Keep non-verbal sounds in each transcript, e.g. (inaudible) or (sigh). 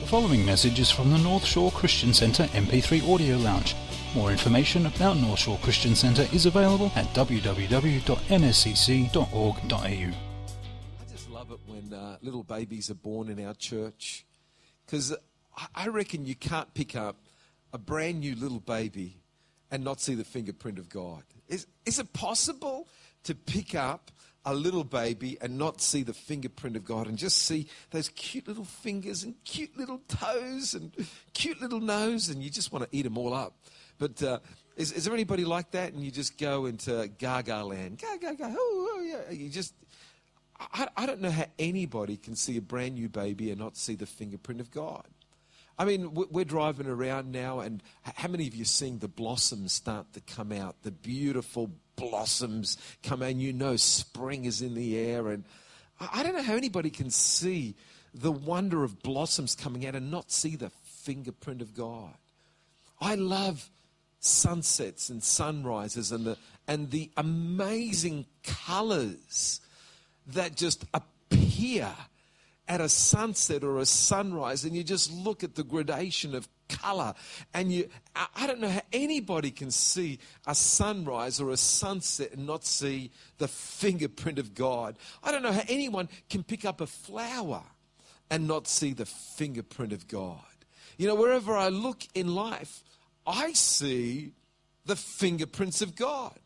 The following message is from the North Shore Christian Centre MP3 Audio Lounge. More information about North Shore Christian Centre is available at www.nscc.org.au. I just love it when uh, little babies are born in our church because I reckon you can't pick up a brand new little baby and not see the fingerprint of God. Is, is it possible to pick up a little baby and not see the fingerprint of God and just see those cute little fingers and cute little toes and cute little nose and you just want to eat them all up? But uh, is, is there anybody like that and you just go into gaga land? Gaga, gaga, oh, oh, yeah. You just, I, I don't know how anybody can see a brand new baby and not see the fingerprint of God. I mean, we're driving around now, and how many of you seeing the blossoms start to come out? The beautiful blossoms come out, and you know spring is in the air. And I don't know how anybody can see the wonder of blossoms coming out and not see the fingerprint of God. I love sunsets and sunrises and the, and the amazing colors that just appear at a sunset or a sunrise and you just look at the gradation of color and you I don't know how anybody can see a sunrise or a sunset and not see the fingerprint of God. I don't know how anyone can pick up a flower and not see the fingerprint of God. You know, wherever I look in life, I see the fingerprints of God.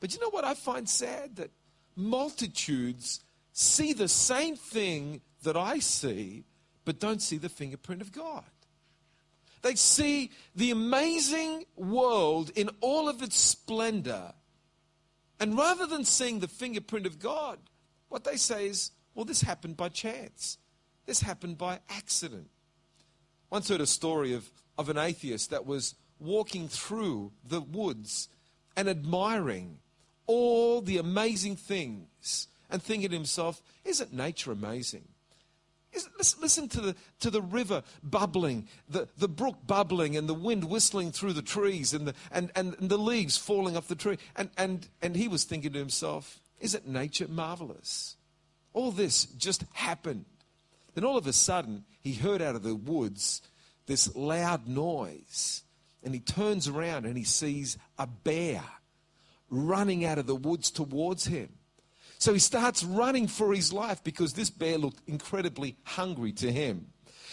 But you know what I find sad? That multitudes see the same thing that I see, but don't see the fingerprint of God. They see the amazing world in all of its splendor. And rather than seeing the fingerprint of God, what they say is, well, this happened by chance. This happened by accident. Once heard a story of, of an atheist that was walking through the woods and admiring all the amazing things and thinking to himself, isn't nature amazing? Listen to the, to the river bubbling, the, the brook bubbling, and the wind whistling through the trees, and the, and, and, the leaves falling off the tree. And, and, and he was thinking to himself, Isn't nature marvelous? All this just happened. Then all of a sudden, he heard out of the woods this loud noise. And he turns around and he sees a bear running out of the woods towards him. So he starts running for his life because this bear looked incredibly hungry to him.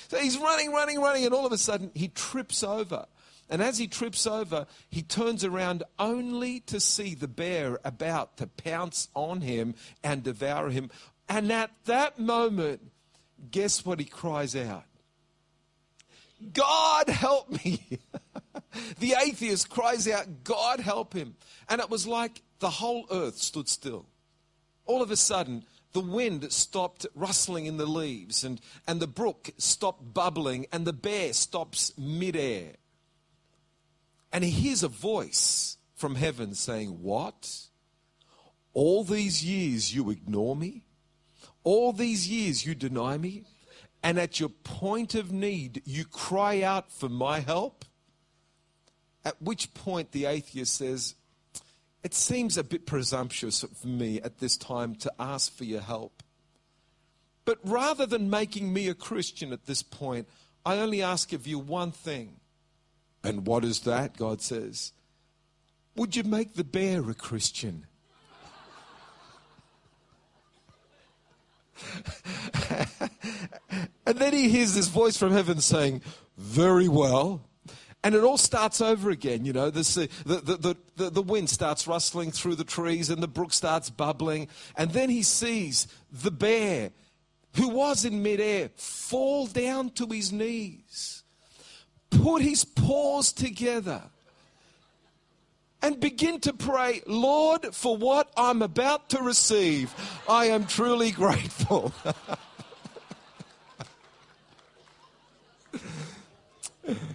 So he's running, running, running, and all of a sudden he trips over. And as he trips over, he turns around only to see the bear about to pounce on him and devour him. And at that moment, guess what he cries out? God help me. (laughs) the atheist cries out, God help him. And it was like the whole earth stood still all of a sudden, the wind stopped rustling in the leaves, and, and the brook stopped bubbling, and the bear stops midair. And he hears a voice from heaven saying, What? All these years you ignore me? All these years you deny me? And at your point of need, you cry out for my help? At which point the atheist says, it seems a bit presumptuous for me at this time to ask for your help. But rather than making me a Christian at this point, I only ask of you one thing. And what is that? God says. Would you make the bear a Christian? (laughs) and then he hears this voice from heaven saying, Very well. And it all starts over again, you know. This, uh, the, the, the, the wind starts rustling through the trees and the brook starts bubbling. And then he sees the bear, who was in midair, fall down to his knees, put his paws together, and begin to pray, Lord, for what I'm about to receive, I am truly grateful. (laughs) (laughs)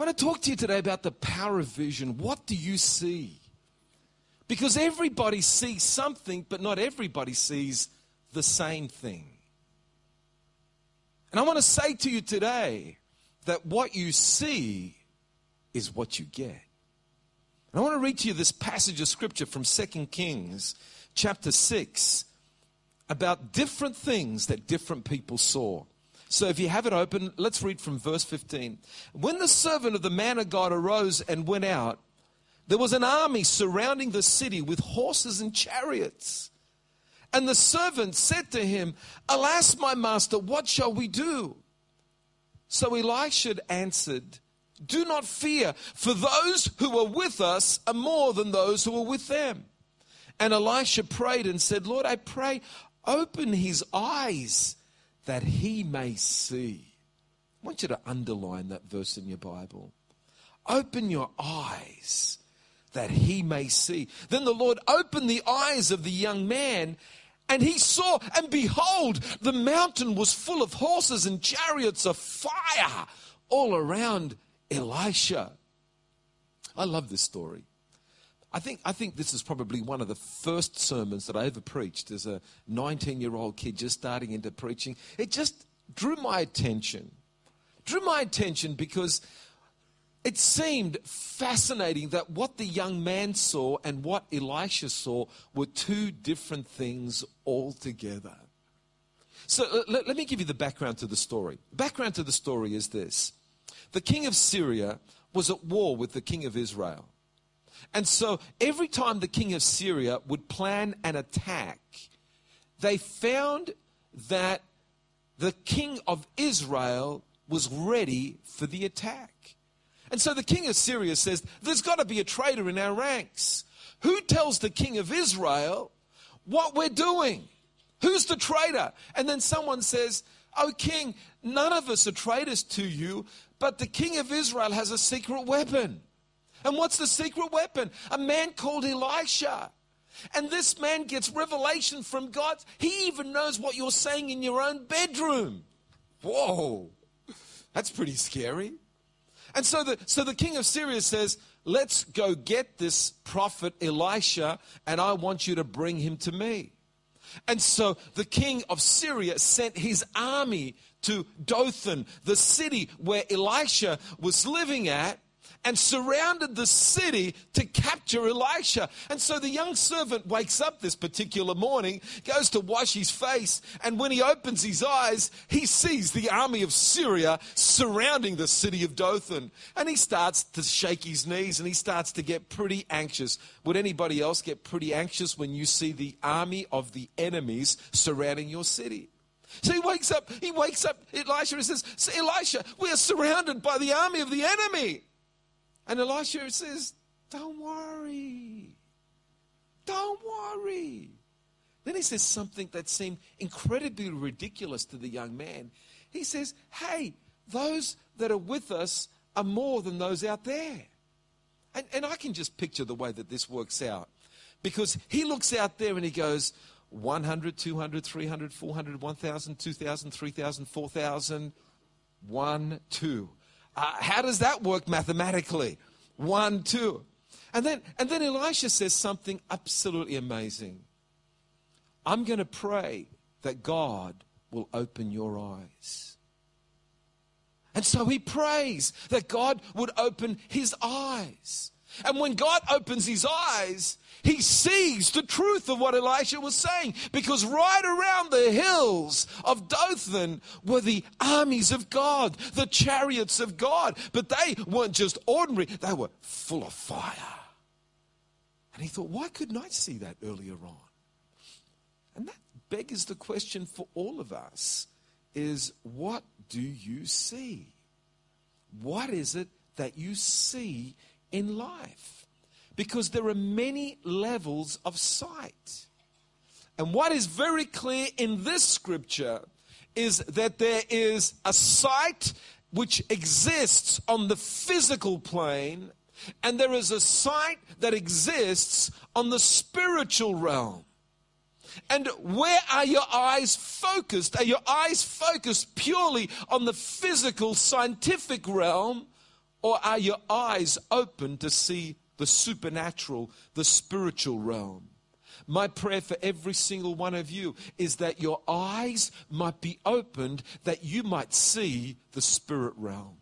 I want to talk to you today about the power of vision. What do you see? Because everybody sees something, but not everybody sees the same thing. And I want to say to you today that what you see is what you get. And I want to read to you this passage of scripture from 2 Kings chapter 6 about different things that different people saw. So if you have it open, let's read from verse 15. When the servant of the man of God arose and went out, there was an army surrounding the city with horses and chariots. And the servant said to him, Alas, my master, what shall we do? So Elisha answered, Do not fear, for those who are with us are more than those who are with them. And Elisha prayed and said, Lord, I pray, open his eyes that he may see. I want you to underline that verse in your Bible. Open your eyes that he may see. Then the Lord opened the eyes of the young man, and he saw, and behold, the mountain was full of horses and chariots of fire all around Elisha. I love this story. I think, I think this is probably one of the first sermons that I ever preached as a 19 year old kid just starting into preaching. It just drew my attention. Drew my attention because it seemed fascinating that what the young man saw and what Elisha saw were two different things altogether. So let, let me give you the background to the story. Background to the story is this the king of Syria was at war with the king of Israel. And so every time the king of Syria would plan an attack, they found that the king of Israel was ready for the attack. And so the king of Syria says, There's got to be a traitor in our ranks. Who tells the king of Israel what we're doing? Who's the traitor? And then someone says, Oh, king, none of us are traitors to you, but the king of Israel has a secret weapon. And what's the secret weapon? A man called Elisha. And this man gets revelation from God. He even knows what you're saying in your own bedroom. Whoa, that's pretty scary. And so the, so the king of Syria says, Let's go get this prophet Elisha, and I want you to bring him to me. And so the king of Syria sent his army to Dothan, the city where Elisha was living at, and surrounded the city to capture Elisha. And so the young servant wakes up this particular morning, goes to wash his face, and when he opens his eyes, he sees the army of Syria surrounding the city of Dothan. And he starts to shake his knees and he starts to get pretty anxious. Would anybody else get pretty anxious when you see the army of the enemies surrounding your city? So he wakes up, he wakes up Elisha and says, Elisha, we are surrounded by the army of the enemy. And Elisha says, Don't worry. Don't worry. Then he says something that seemed incredibly ridiculous to the young man. He says, Hey, those that are with us are more than those out there. And, and I can just picture the way that this works out. Because he looks out there and he goes, 100, 200, 300, 400, 1,000, 2,000, 3,000, 4,000, 1, 2. Uh, how does that work mathematically? One, two. And then, and then Elisha says something absolutely amazing. I'm going to pray that God will open your eyes. And so he prays that God would open his eyes. And when God opens his eyes, he sees the truth of what Elisha was saying because right around the hills of Dothan were the armies of God, the chariots of God. But they weren't just ordinary, they were full of fire. And he thought, why couldn't I see that earlier on? And that begs the question for all of us is what do you see? What is it that you see in life? Because there are many levels of sight. And what is very clear in this scripture is that there is a sight which exists on the physical plane, and there is a sight that exists on the spiritual realm. And where are your eyes focused? Are your eyes focused purely on the physical, scientific realm? Or are your eyes open to see the supernatural, the spiritual realm? My prayer for every single one of you is that your eyes might be opened, that you might see the spirit realm.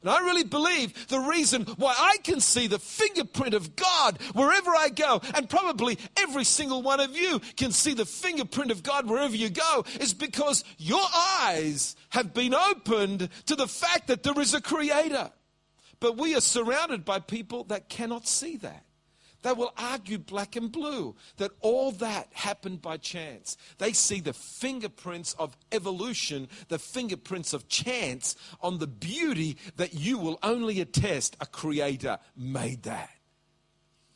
And I really believe the reason why I can see the fingerprint of God wherever I go, and probably every single one of you can see the fingerprint of God wherever you go, is because your eyes have been opened to the fact that there is a creator. But we are surrounded by people that cannot see that. They will argue black and blue that all that happened by chance. They see the fingerprints of evolution, the fingerprints of chance on the beauty that you will only attest a creator made that.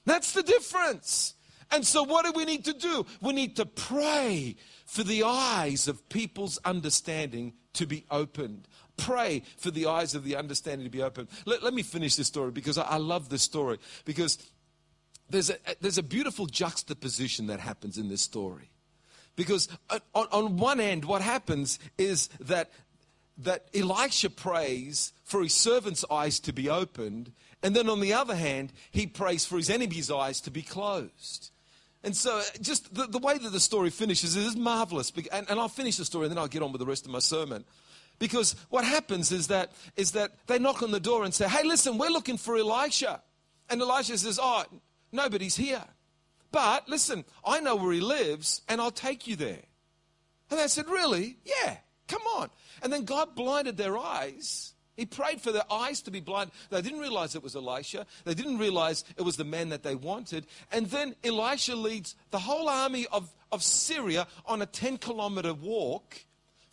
That's the difference. And so, what do we need to do? We need to pray for the eyes of people's understanding to be opened. Pray for the eyes of the understanding to be opened. Let, let me finish this story because I, I love this story. Because there's a, there's a beautiful juxtaposition that happens in this story. Because on, on one end, what happens is that, that Elisha prays for his servant's eyes to be opened, and then on the other hand, he prays for his enemy's eyes to be closed. And so, just the, the way that the story finishes is marvelous. And, and I'll finish the story and then I'll get on with the rest of my sermon. Because what happens is that, is that they knock on the door and say, Hey, listen, we're looking for Elisha. And Elisha says, Oh, Nobody's here. But listen, I know where he lives and I'll take you there. And they said, Really? Yeah, come on. And then God blinded their eyes. He prayed for their eyes to be blind. They didn't realize it was Elisha. They didn't realize it was the man that they wanted. And then Elisha leads the whole army of, of Syria on a 10 kilometer walk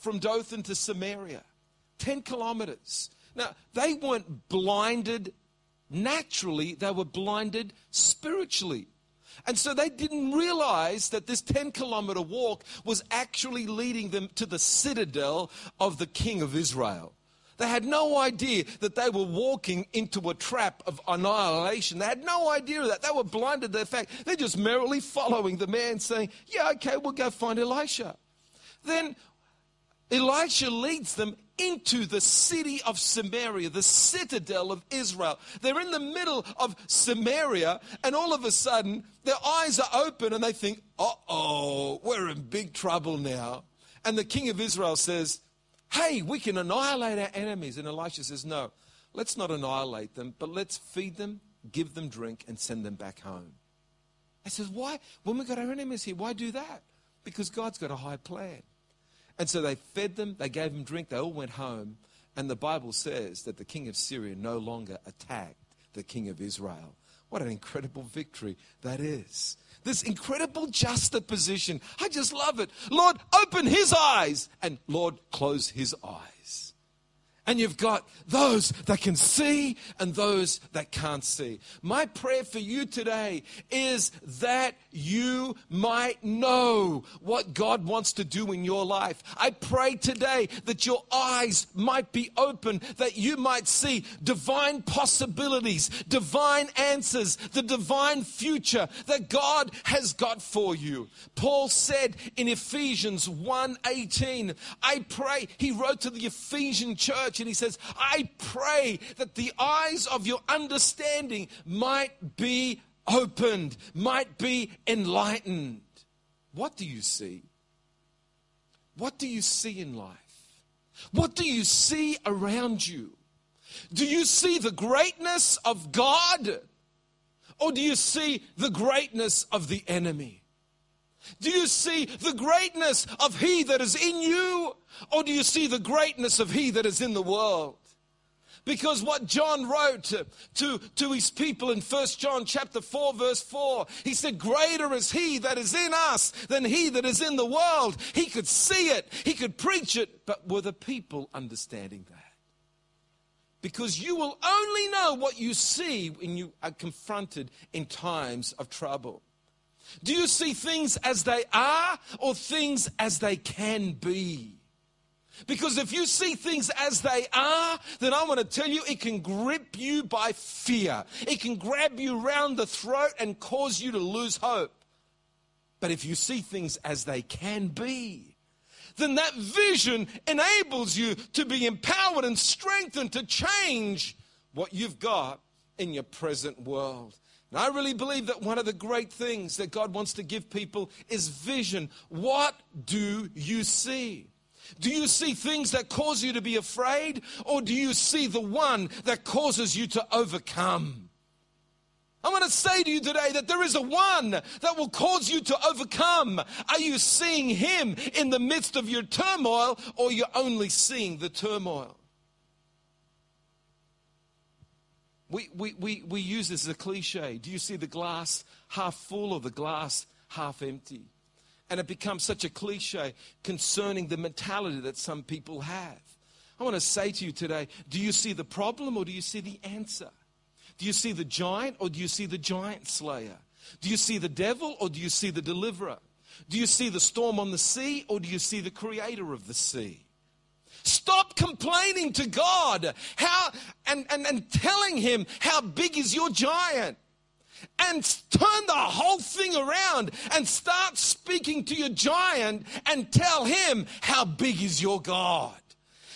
from Dothan to Samaria. 10 kilometers. Now, they weren't blinded naturally, they were blinded spiritually. And so they didn't realize that this 10 kilometer walk was actually leading them to the citadel of the king of Israel. They had no idea that they were walking into a trap of annihilation. They had no idea of that. They were blinded to the fact. They're just merrily following the man saying, Yeah, okay, we'll go find Elisha. Then Elisha leads them into the city of Samaria, the citadel of Israel. They're in the middle of Samaria, and all of a sudden, their eyes are open and they think, uh oh, we're in big trouble now. And the king of Israel says, Hey, we can annihilate our enemies. And Elisha says, No, let's not annihilate them, but let's feed them, give them drink, and send them back home. I says, Why? When we got our enemies here, why do that? Because God's got a high plan. And so they fed them, they gave them drink, they all went home. And the Bible says that the king of Syria no longer attacked the king of Israel. What an incredible victory that is. This incredible juxtaposition. I just love it. Lord, open his eyes, and Lord, close his eyes. And you've got those that can see and those that can't see. My prayer for you today is that you might know what God wants to do in your life. I pray today that your eyes might be open, that you might see divine possibilities, divine answers, the divine future that God has got for you. Paul said in Ephesians 1:18, I pray, he wrote to the Ephesian church and he says, I pray that the eyes of your understanding might be opened, might be enlightened. What do you see? What do you see in life? What do you see around you? Do you see the greatness of God? Or do you see the greatness of the enemy? Do you see the greatness of He that is in you? Or do you see the greatness of He that is in the world? Because what John wrote to, to, to his people in 1 John chapter 4, verse 4, he said, Greater is he that is in us than he that is in the world. He could see it, he could preach it, but were the people understanding that? Because you will only know what you see when you are confronted in times of trouble. Do you see things as they are or things as they can be? Because if you see things as they are, then I want to tell you it can grip you by fear. It can grab you round the throat and cause you to lose hope. But if you see things as they can be, then that vision enables you to be empowered and strengthened to change what you've got in your present world. And I really believe that one of the great things that God wants to give people is vision. What do you see? Do you see things that cause you to be afraid, or do you see the one that causes you to overcome? I want to say to you today that there is a one that will cause you to overcome. Are you seeing him in the midst of your turmoil, or you're only seeing the turmoil? We, we, we, we use this as a cliche. Do you see the glass half full or the glass half empty? And it becomes such a cliche concerning the mentality that some people have. I want to say to you today do you see the problem or do you see the answer? Do you see the giant or do you see the giant slayer? Do you see the devil or do you see the deliverer? Do you see the storm on the sea or do you see the creator of the sea? Stop complaining to God how, and, and, and telling him how big is your giant and turn the whole thing around and start speaking to your giant and tell him how big is your God.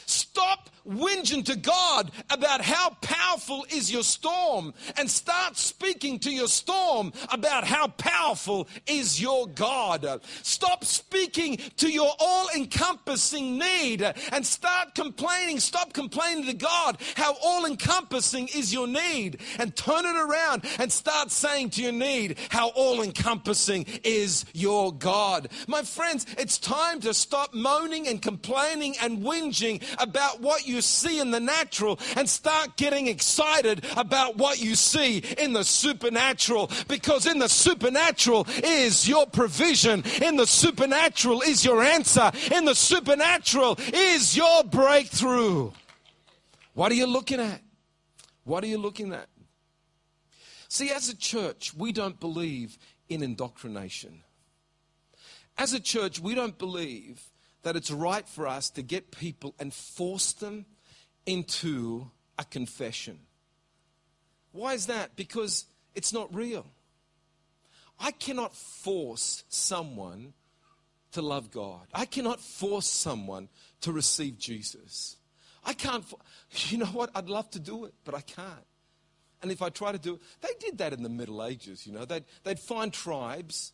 Stop whinging to God about how powerful is your storm and start speaking to your storm about how powerful is your God. Stop speaking to your all encompassing need and start complaining. Stop complaining to God how all encompassing is your need and turn it around and start saying to your need how all encompassing is your God. My friends, it's time to stop moaning and complaining and whinging about what you see in the natural and start getting excited about what you see in the supernatural because in the supernatural is your provision, in the supernatural is your answer, in the supernatural is your breakthrough. What are you looking at? What are you looking at? See, as a church, we don't believe in indoctrination. As a church, we don't believe that it's right for us to get people and force them into a confession. Why is that? Because it's not real. I cannot force someone to love God. I cannot force someone to receive Jesus. I can't. You know what? I'd love to do it, but I can't. And if I try to do it, they did that in the Middle Ages. You know, they'd, they'd find tribes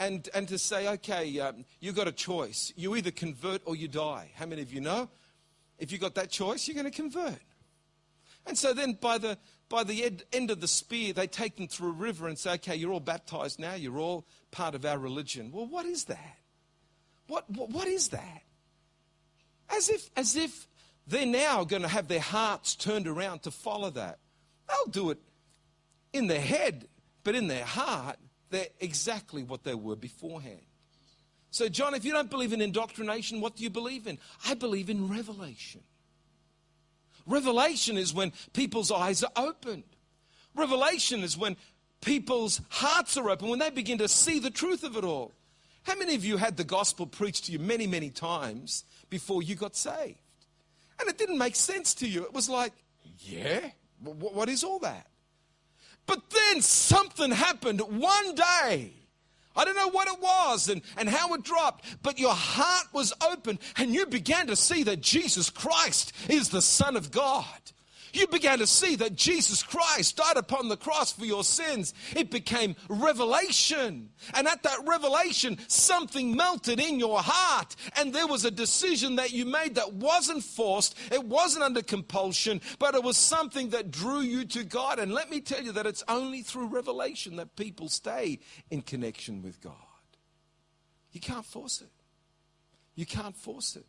and, and to say, okay, um, you've got a choice. You either convert or you die. How many of you know? If you've got that choice, you're going to convert. And so then by the, by the ed, end of the spear, they take them through a river and say, okay, you're all baptized now. You're all part of our religion. Well, what is that? What, what, what is that? As if, as if they're now going to have their hearts turned around to follow that. They'll do it in their head, but in their heart, they're exactly what they were beforehand. So, John, if you don't believe in indoctrination, what do you believe in? I believe in revelation. Revelation is when people's eyes are opened. Revelation is when people's hearts are open, when they begin to see the truth of it all. How many of you had the gospel preached to you many, many times before you got saved? And it didn't make sense to you. It was like, yeah, what is all that? But then something happened one day. I don't know what it was and, and how it dropped, but your heart was open and you began to see that Jesus Christ is the Son of God you began to see that Jesus Christ died upon the cross for your sins. It became revelation. And at that revelation, something melted in your heart. And there was a decision that you made that wasn't forced, it wasn't under compulsion, but it was something that drew you to God. And let me tell you that it's only through revelation that people stay in connection with God. You can't force it. You can't force it.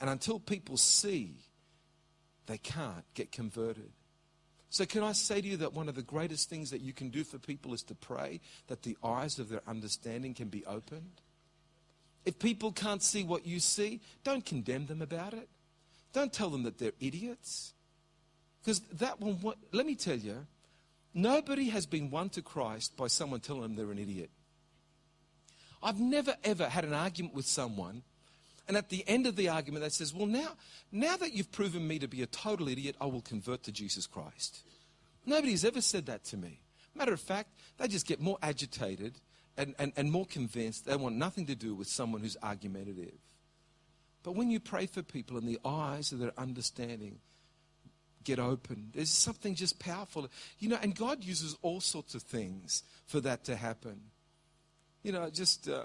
And until people see they can't get converted. So, can I say to you that one of the greatest things that you can do for people is to pray that the eyes of their understanding can be opened? If people can't see what you see, don't condemn them about it. Don't tell them that they're idiots. Because that one, let me tell you, nobody has been won to Christ by someone telling them they're an idiot. I've never ever had an argument with someone and at the end of the argument, they says, Well, now, now that you've proven me to be a total idiot, I will convert to Jesus Christ. Nobody's ever said that to me. Matter of fact, they just get more agitated and, and, and more convinced they want nothing to do with someone who's argumentative. But when you pray for people and the eyes of their understanding get open, there's something just powerful. You know, and God uses all sorts of things for that to happen. You know, just. Uh,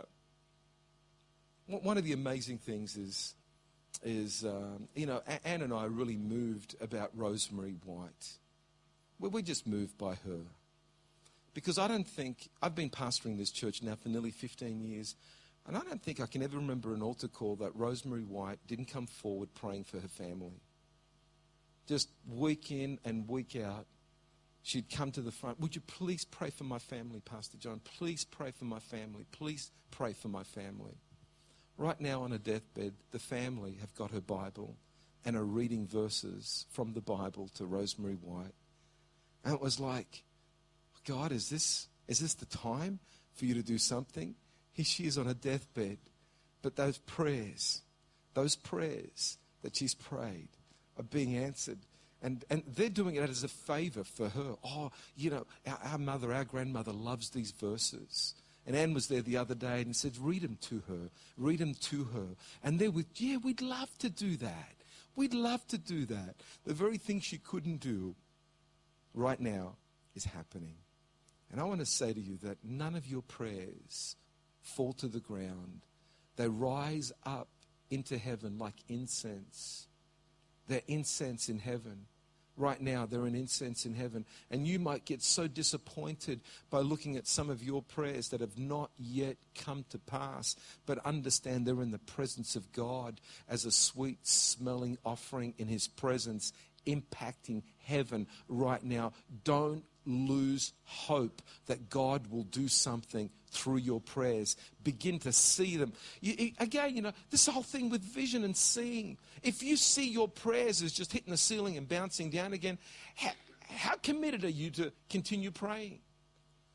one of the amazing things is is, um, you know, Anne and I are really moved about Rosemary White. We're just moved by her. Because I don't think, I've been pastoring this church now for nearly 15 years, and I don't think I can ever remember an altar call that Rosemary White didn't come forward praying for her family. Just week in and week out, she'd come to the front. Would you please pray for my family, Pastor John? Please pray for my family. Please pray for my family. Right now on a deathbed, the family have got her Bible and are reading verses from the Bible to Rosemary White. And it was like, God, is this, is this the time for you to do something? Here she is on a deathbed. But those prayers, those prayers that she's prayed are being answered. And, and they're doing it as a favor for her. Oh, you know, our, our mother, our grandmother loves these verses. And Anne was there the other day and said, read them to her. Read them to her. And they were, yeah, we'd love to do that. We'd love to do that. The very thing she couldn't do right now is happening. And I want to say to you that none of your prayers fall to the ground. They rise up into heaven like incense. They're incense in heaven. Right now, they're an incense in heaven. And you might get so disappointed by looking at some of your prayers that have not yet come to pass, but understand they're in the presence of God as a sweet smelling offering in His presence, impacting heaven right now. Don't lose hope that God will do something through your prayers. Begin to see them. You, again, you know, this whole thing with vision and seeing. If you see your prayers as just hitting the ceiling and bouncing down again, how, how committed are you to continue praying?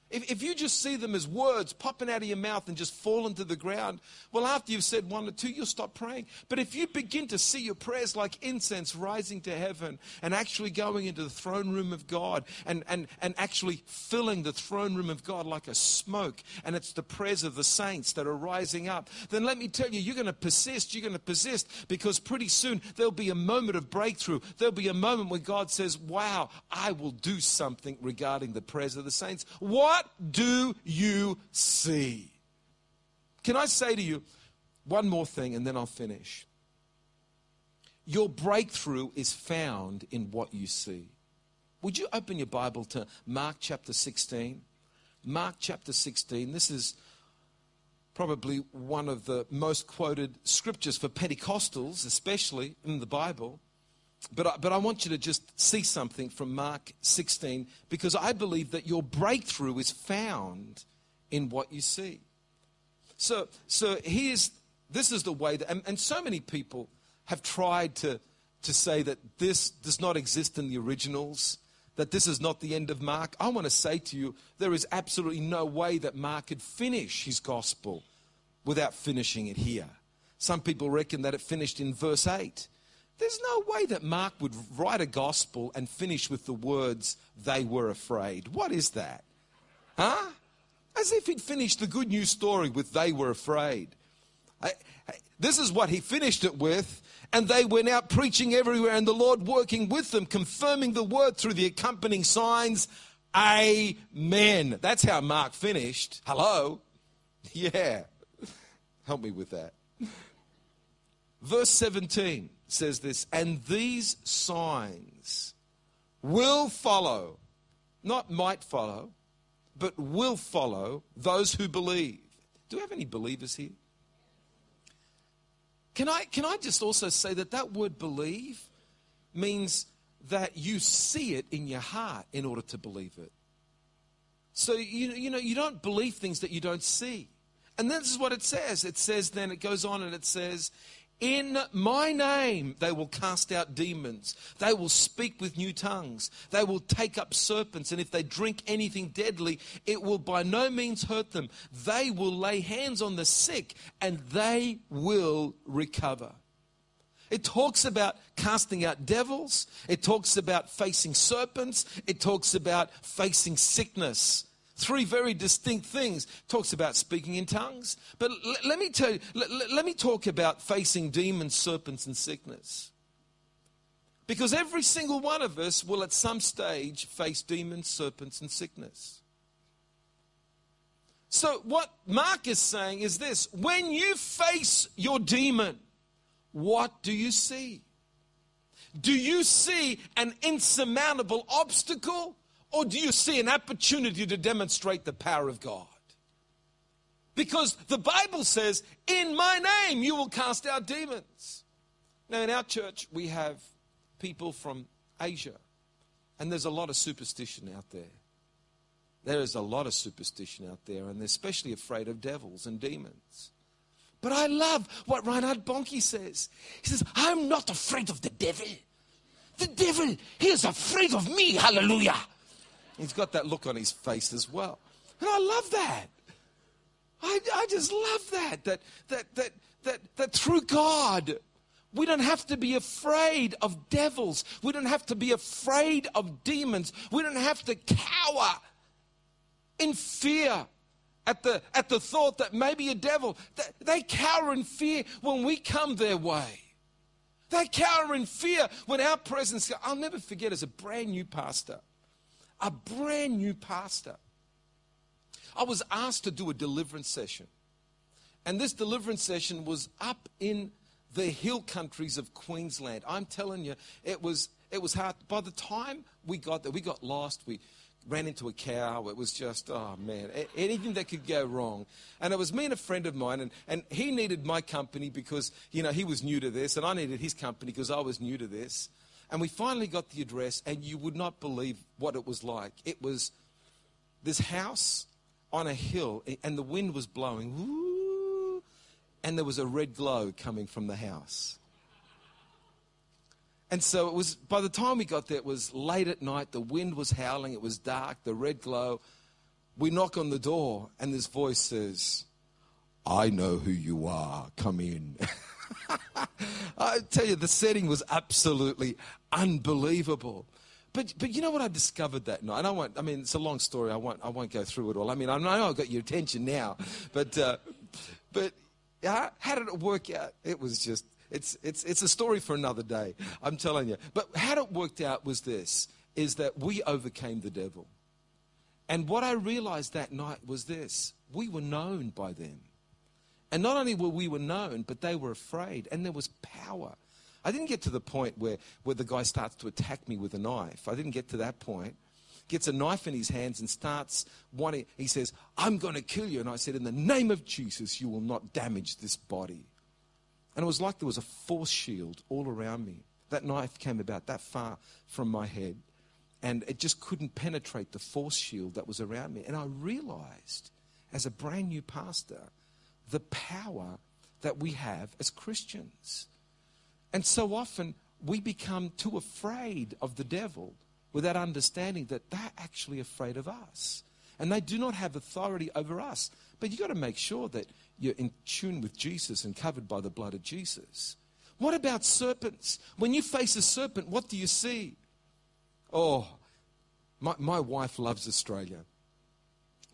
If, if you just see them as words popping out of your mouth and just falling to the ground, well, after you've said one or two, you'll stop praying. But if you begin to see your prayers like incense rising to heaven and actually going into the throne room of God and, and, and actually filling the throne room of God like a smoke, and it's the prayers of the saints that are rising up, then let me tell you, you're going to persist. You're going to persist because pretty soon there'll be a moment of breakthrough. There'll be a moment where God says, Wow, I will do something regarding the prayers of the saints. Why? What do you see? Can I say to you one more thing and then I'll finish? Your breakthrough is found in what you see. Would you open your Bible to Mark chapter 16? Mark chapter 16. This is probably one of the most quoted scriptures for Pentecostals, especially in the Bible. But I, but I want you to just see something from Mark 16 because I believe that your breakthrough is found in what you see. So, so here's this is the way that, and, and so many people have tried to, to say that this does not exist in the originals, that this is not the end of Mark. I want to say to you, there is absolutely no way that Mark could finish his gospel without finishing it here. Some people reckon that it finished in verse 8. There's no way that Mark would write a gospel and finish with the words, they were afraid. What is that? Huh? As if he'd finished the good news story with, they were afraid. I, I, this is what he finished it with. And they went out preaching everywhere, and the Lord working with them, confirming the word through the accompanying signs. Amen. That's how Mark finished. Hello? (laughs) Yeah. Help me with that. Verse 17 says this, and these signs will follow, not might follow, but will follow those who believe. Do we have any believers here? Can I, can I just also say that that word believe means that you see it in your heart in order to believe it. So, you, you know, you don't believe things that you don't see. And this is what it says. It says, then it goes on and it says, in my name, they will cast out demons. They will speak with new tongues. They will take up serpents. And if they drink anything deadly, it will by no means hurt them. They will lay hands on the sick and they will recover. It talks about casting out devils. It talks about facing serpents. It talks about facing sickness. Three very distinct things. Talks about speaking in tongues. But l- let me tell you, l- let me talk about facing demons, serpents, and sickness. Because every single one of us will at some stage face demons, serpents, and sickness. So, what Mark is saying is this when you face your demon, what do you see? Do you see an insurmountable obstacle or do you see an opportunity to demonstrate the power of God? Because the Bible says, In my name you will cast out demons. Now, in our church, we have people from Asia, and there's a lot of superstition out there. There is a lot of superstition out there, and they're especially afraid of devils and demons. But I love what Reinhard Bonnke says. He says, I'm not afraid of the devil. The devil, he is afraid of me. Hallelujah. He's got that look on his face as well. And I love that. I, I just love that, that, that, that, that, that through God, we don't have to be afraid of devils. We don't have to be afraid of demons. We don't have to cower in fear at the, at the thought that maybe a devil. They cower in fear when we come their way. They cower in fear when our presence. I'll never forget as a brand new pastor, a brand new pastor. I was asked to do a deliverance session. And this deliverance session was up in the hill countries of Queensland. I'm telling you, it was it was hard. By the time we got there, we got lost. We ran into a cow. It was just, oh man, anything that could go wrong. And it was me and a friend of mine, and, and he needed my company because, you know, he was new to this, and I needed his company because I was new to this. And we finally got the address, and you would not believe what it was like. It was this house on a hill, and the wind was blowing, and there was a red glow coming from the house. And so it was, by the time we got there, it was late at night, the wind was howling, it was dark, the red glow. We knock on the door, and this voice says, I know who you are, come in. (laughs) (laughs) I tell you, the setting was absolutely unbelievable. But, but you know what I discovered that night? I won't, I mean, it's a long story. I won't, I won't go through it all. I mean, I know I've got your attention now. But, uh, but uh, how did it work out? It was just it's, it's, it's a story for another day, I'm telling you. But how it worked out was this, is that we overcame the devil. And what I realized that night was this, we were known by them. And not only were we were known, but they were afraid, and there was power. I didn't get to the point where, where the guy starts to attack me with a knife. I didn't get to that point. Gets a knife in his hands and starts wanting, he says, I'm going to kill you. And I said, In the name of Jesus, you will not damage this body. And it was like there was a force shield all around me. That knife came about that far from my head, and it just couldn't penetrate the force shield that was around me. And I realized, as a brand new pastor, the power that we have as Christians. And so often we become too afraid of the devil without understanding that they're actually afraid of us. And they do not have authority over us. But you've got to make sure that you're in tune with Jesus and covered by the blood of Jesus. What about serpents? When you face a serpent, what do you see? Oh, my, my wife loves Australia.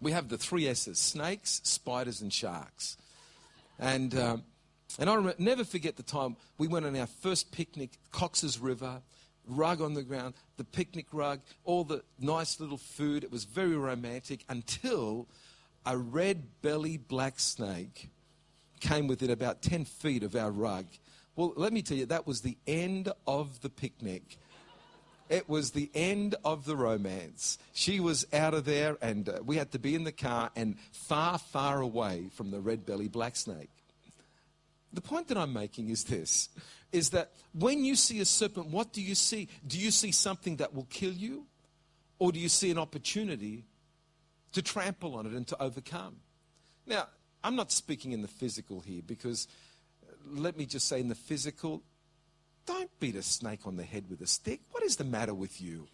We have the three S's snakes, spiders, and sharks. And, um, and I remember, never forget the time we went on our first picnic, Cox's River, rug on the ground, the picnic rug, all the nice little food. It was very romantic until a red belly black snake came within about 10 feet of our rug. Well, let me tell you, that was the end of the picnic. It was the end of the romance. She was out of there, and uh, we had to be in the car and far, far away from the red belly black snake. The point that I'm making is this is that when you see a serpent, what do you see? Do you see something that will kill you? Or do you see an opportunity to trample on it and to overcome. Now, I'm not speaking in the physical here because uh, let me just say, in the physical, don't beat a snake on the head with a stick. What is the matter with you?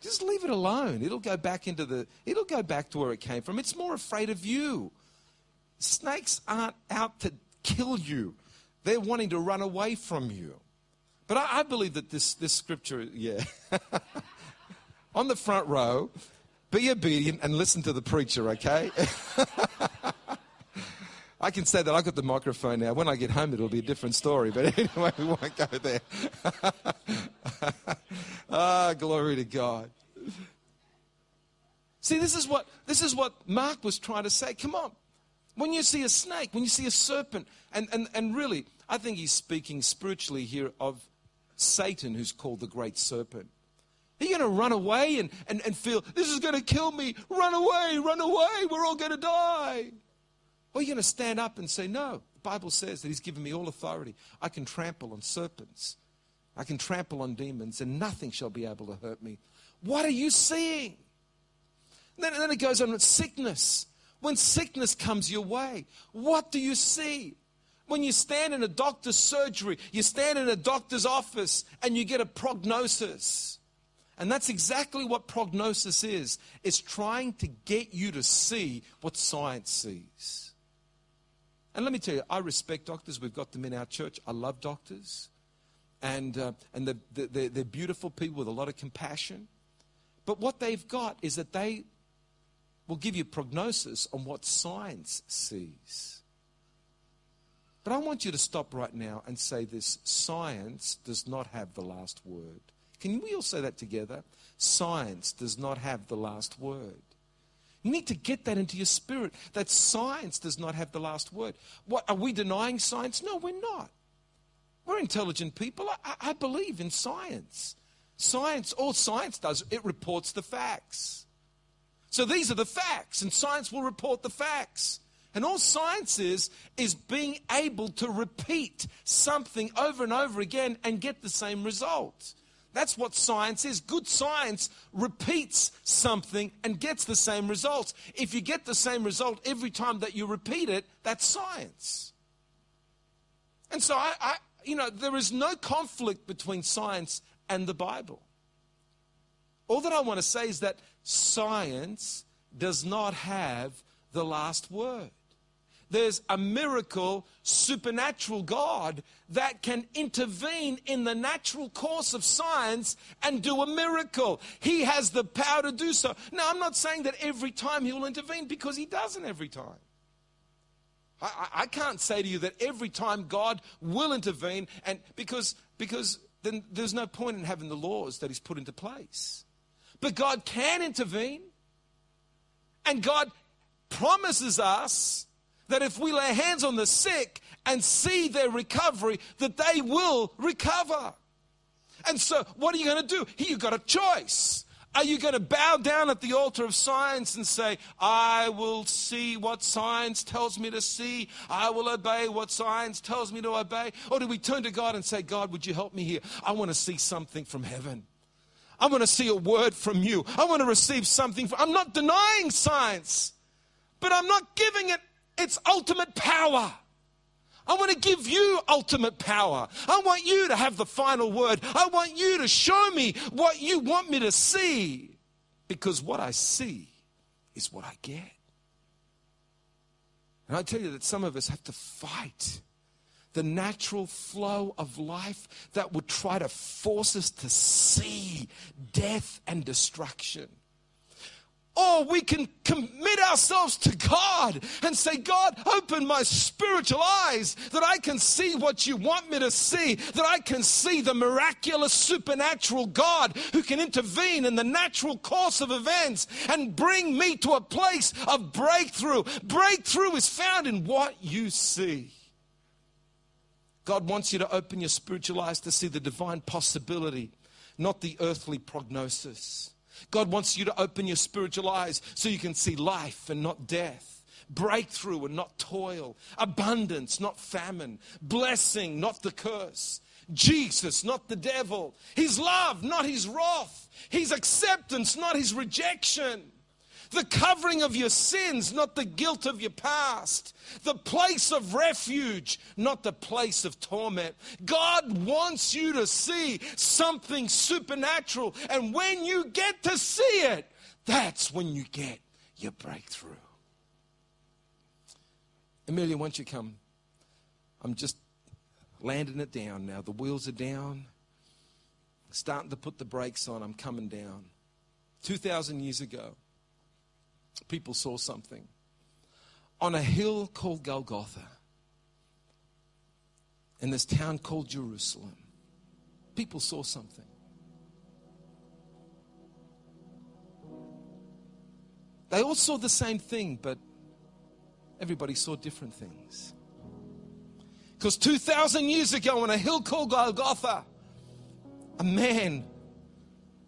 Just leave it alone. It'll go back into the it'll go back to where it came from. It's more afraid of you. Snakes aren't out to kill you. They're wanting to run away from you. But I, I believe that this this scripture, yeah. (laughs) on the front row, be obedient and listen to the preacher, okay? (laughs) I can say that I've got the microphone now. When I get home, it'll be a different story. But (laughs) anyway, we won't go there. (laughs) ah, glory to God. See, this is what this is what Mark was trying to say. Come on. When you see a snake, when you see a serpent, and, and, and really, I think he's speaking spiritually here of Satan, who's called the great serpent. Are you going to run away and, and, and feel, this is going to kill me? Run away, run away, we're all going to die. Or are you going to stand up and say, no, the Bible says that He's given me all authority. I can trample on serpents, I can trample on demons, and nothing shall be able to hurt me. What are you seeing? Then, then it goes on with sickness. When sickness comes your way, what do you see? When you stand in a doctor's surgery, you stand in a doctor's office and you get a prognosis. And that's exactly what prognosis is. It's trying to get you to see what science sees. And let me tell you, I respect doctors. We've got them in our church. I love doctors. And, uh, and they're, they're, they're beautiful people with a lot of compassion. But what they've got is that they will give you prognosis on what science sees. But I want you to stop right now and say this science does not have the last word. Can we all say that together? Science does not have the last word. You need to get that into your spirit that science does not have the last word. What are we denying science? No, we're not. We're intelligent people. I, I believe in science. Science, all science does, it reports the facts. So these are the facts, and science will report the facts. And all science is, is being able to repeat something over and over again and get the same result. That's what science is. Good science repeats something and gets the same results. If you get the same result every time that you repeat it, that's science. And so I, I you know, there is no conflict between science and the Bible. All that I want to say is that science does not have the last word there's a miracle, supernatural God that can intervene in the natural course of science and do a miracle. He has the power to do so. Now, I'm not saying that every time He will intervene because He doesn't every time. I, I can't say to you that every time God will intervene, and because, because then there's no point in having the laws that He's put into place. But God can intervene, and God promises us that if we lay hands on the sick and see their recovery, that they will recover. And so, what are you going to do? You've got a choice. Are you going to bow down at the altar of science and say, I will see what science tells me to see. I will obey what science tells me to obey? Or do we turn to God and say, God, would you help me here? I want to see something from heaven. I want to see a word from you. I want to receive something. From, I'm not denying science, but I'm not giving it it's ultimate power. I want to give you ultimate power. I want you to have the final word. I want you to show me what you want me to see. Because what I see is what I get. And I tell you that some of us have to fight the natural flow of life that would try to force us to see death and destruction. Or we can commit ourselves to God and say, God, open my spiritual eyes that I can see what you want me to see, that I can see the miraculous supernatural God who can intervene in the natural course of events and bring me to a place of breakthrough. Breakthrough is found in what you see. God wants you to open your spiritual eyes to see the divine possibility, not the earthly prognosis. God wants you to open your spiritual eyes so you can see life and not death, breakthrough and not toil, abundance, not famine, blessing, not the curse. Jesus, not the devil. His love, not his wrath. His acceptance, not his rejection the covering of your sins, not the guilt of your past, the place of refuge, not the place of torment. God wants you to see something supernatural, and when you get to see it, that's when you get your breakthrough. Amelia, won't you come? I'm just landing it down now. The wheels are down. Starting to put the brakes on. I'm coming down. 2,000 years ago, people saw something. On a hill called Golgotha, in this town called Jerusalem, people saw something. They all saw the same thing, but Everybody saw different things. Because 2,000 years ago on a hill called Golgotha, a man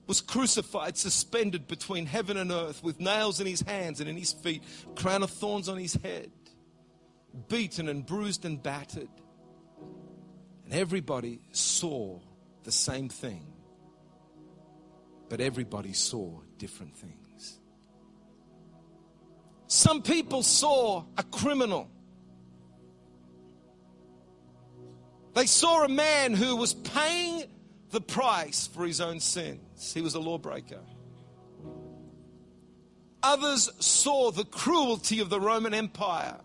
was crucified, suspended between heaven and earth, with nails in his hands and in his feet, crown of thorns on his head, beaten and bruised and battered. And everybody saw the same thing, but everybody saw different things. Some people saw a criminal. They saw a man who was paying the price for his own sins. He was a lawbreaker. Others saw the cruelty of the Roman Empire,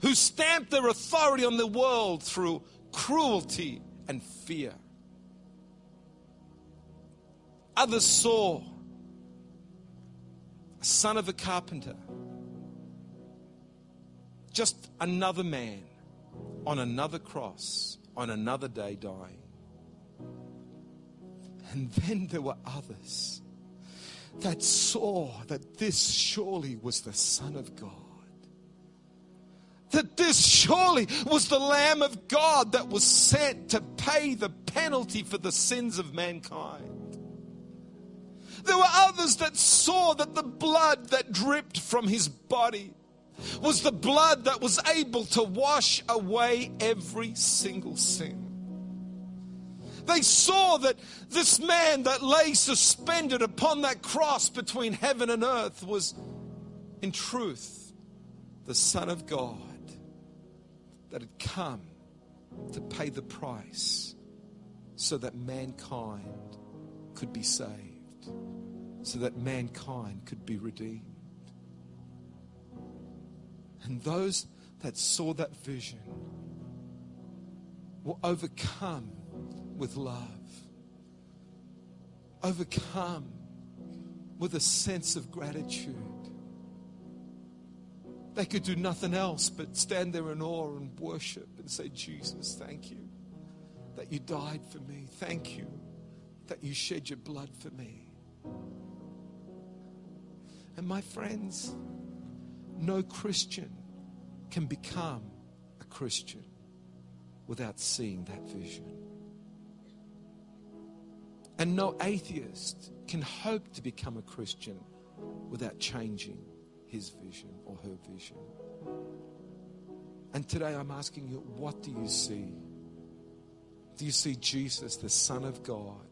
who stamped their authority on the world through cruelty and fear. Others saw a son of a carpenter, just another man on another cross on another day dying. And then there were others that saw that this surely was the Son of God. That this surely was the Lamb of God that was sent to pay the penalty for the sins of mankind. There were others that saw that the blood that dripped from his body was the blood that was able to wash away every single sin. They saw that this man that lay suspended upon that cross between heaven and earth was, in truth, the Son of God that had come to pay the price so that mankind could be saved, so that mankind could be redeemed. And those that saw that vision were overcome with love, overcome with a sense of gratitude. They could do nothing else but stand there in awe and worship and say, Jesus, thank you that you died for me. Thank you that you shed your blood for me. And my friends, no Christian can become a Christian without seeing that vision. And no atheist can hope to become a Christian without changing his vision or her vision. And today I'm asking you, what do you see? Do you see Jesus, the Son of God,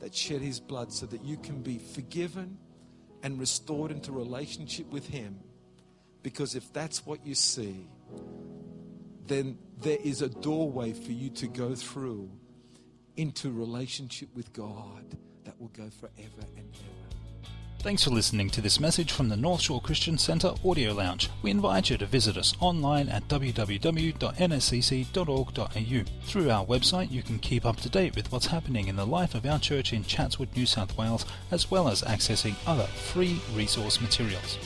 that shed his blood so that you can be forgiven and restored into relationship with him? Because if that's what you see, then there is a doorway for you to go through into relationship with God that will go forever and ever. Thanks for listening to this message from the North Shore Christian Centre Audio Lounge. We invite you to visit us online at www.nscc.org.au. Through our website, you can keep up to date with what's happening in the life of our church in Chatswood, New South Wales, as well as accessing other free resource materials.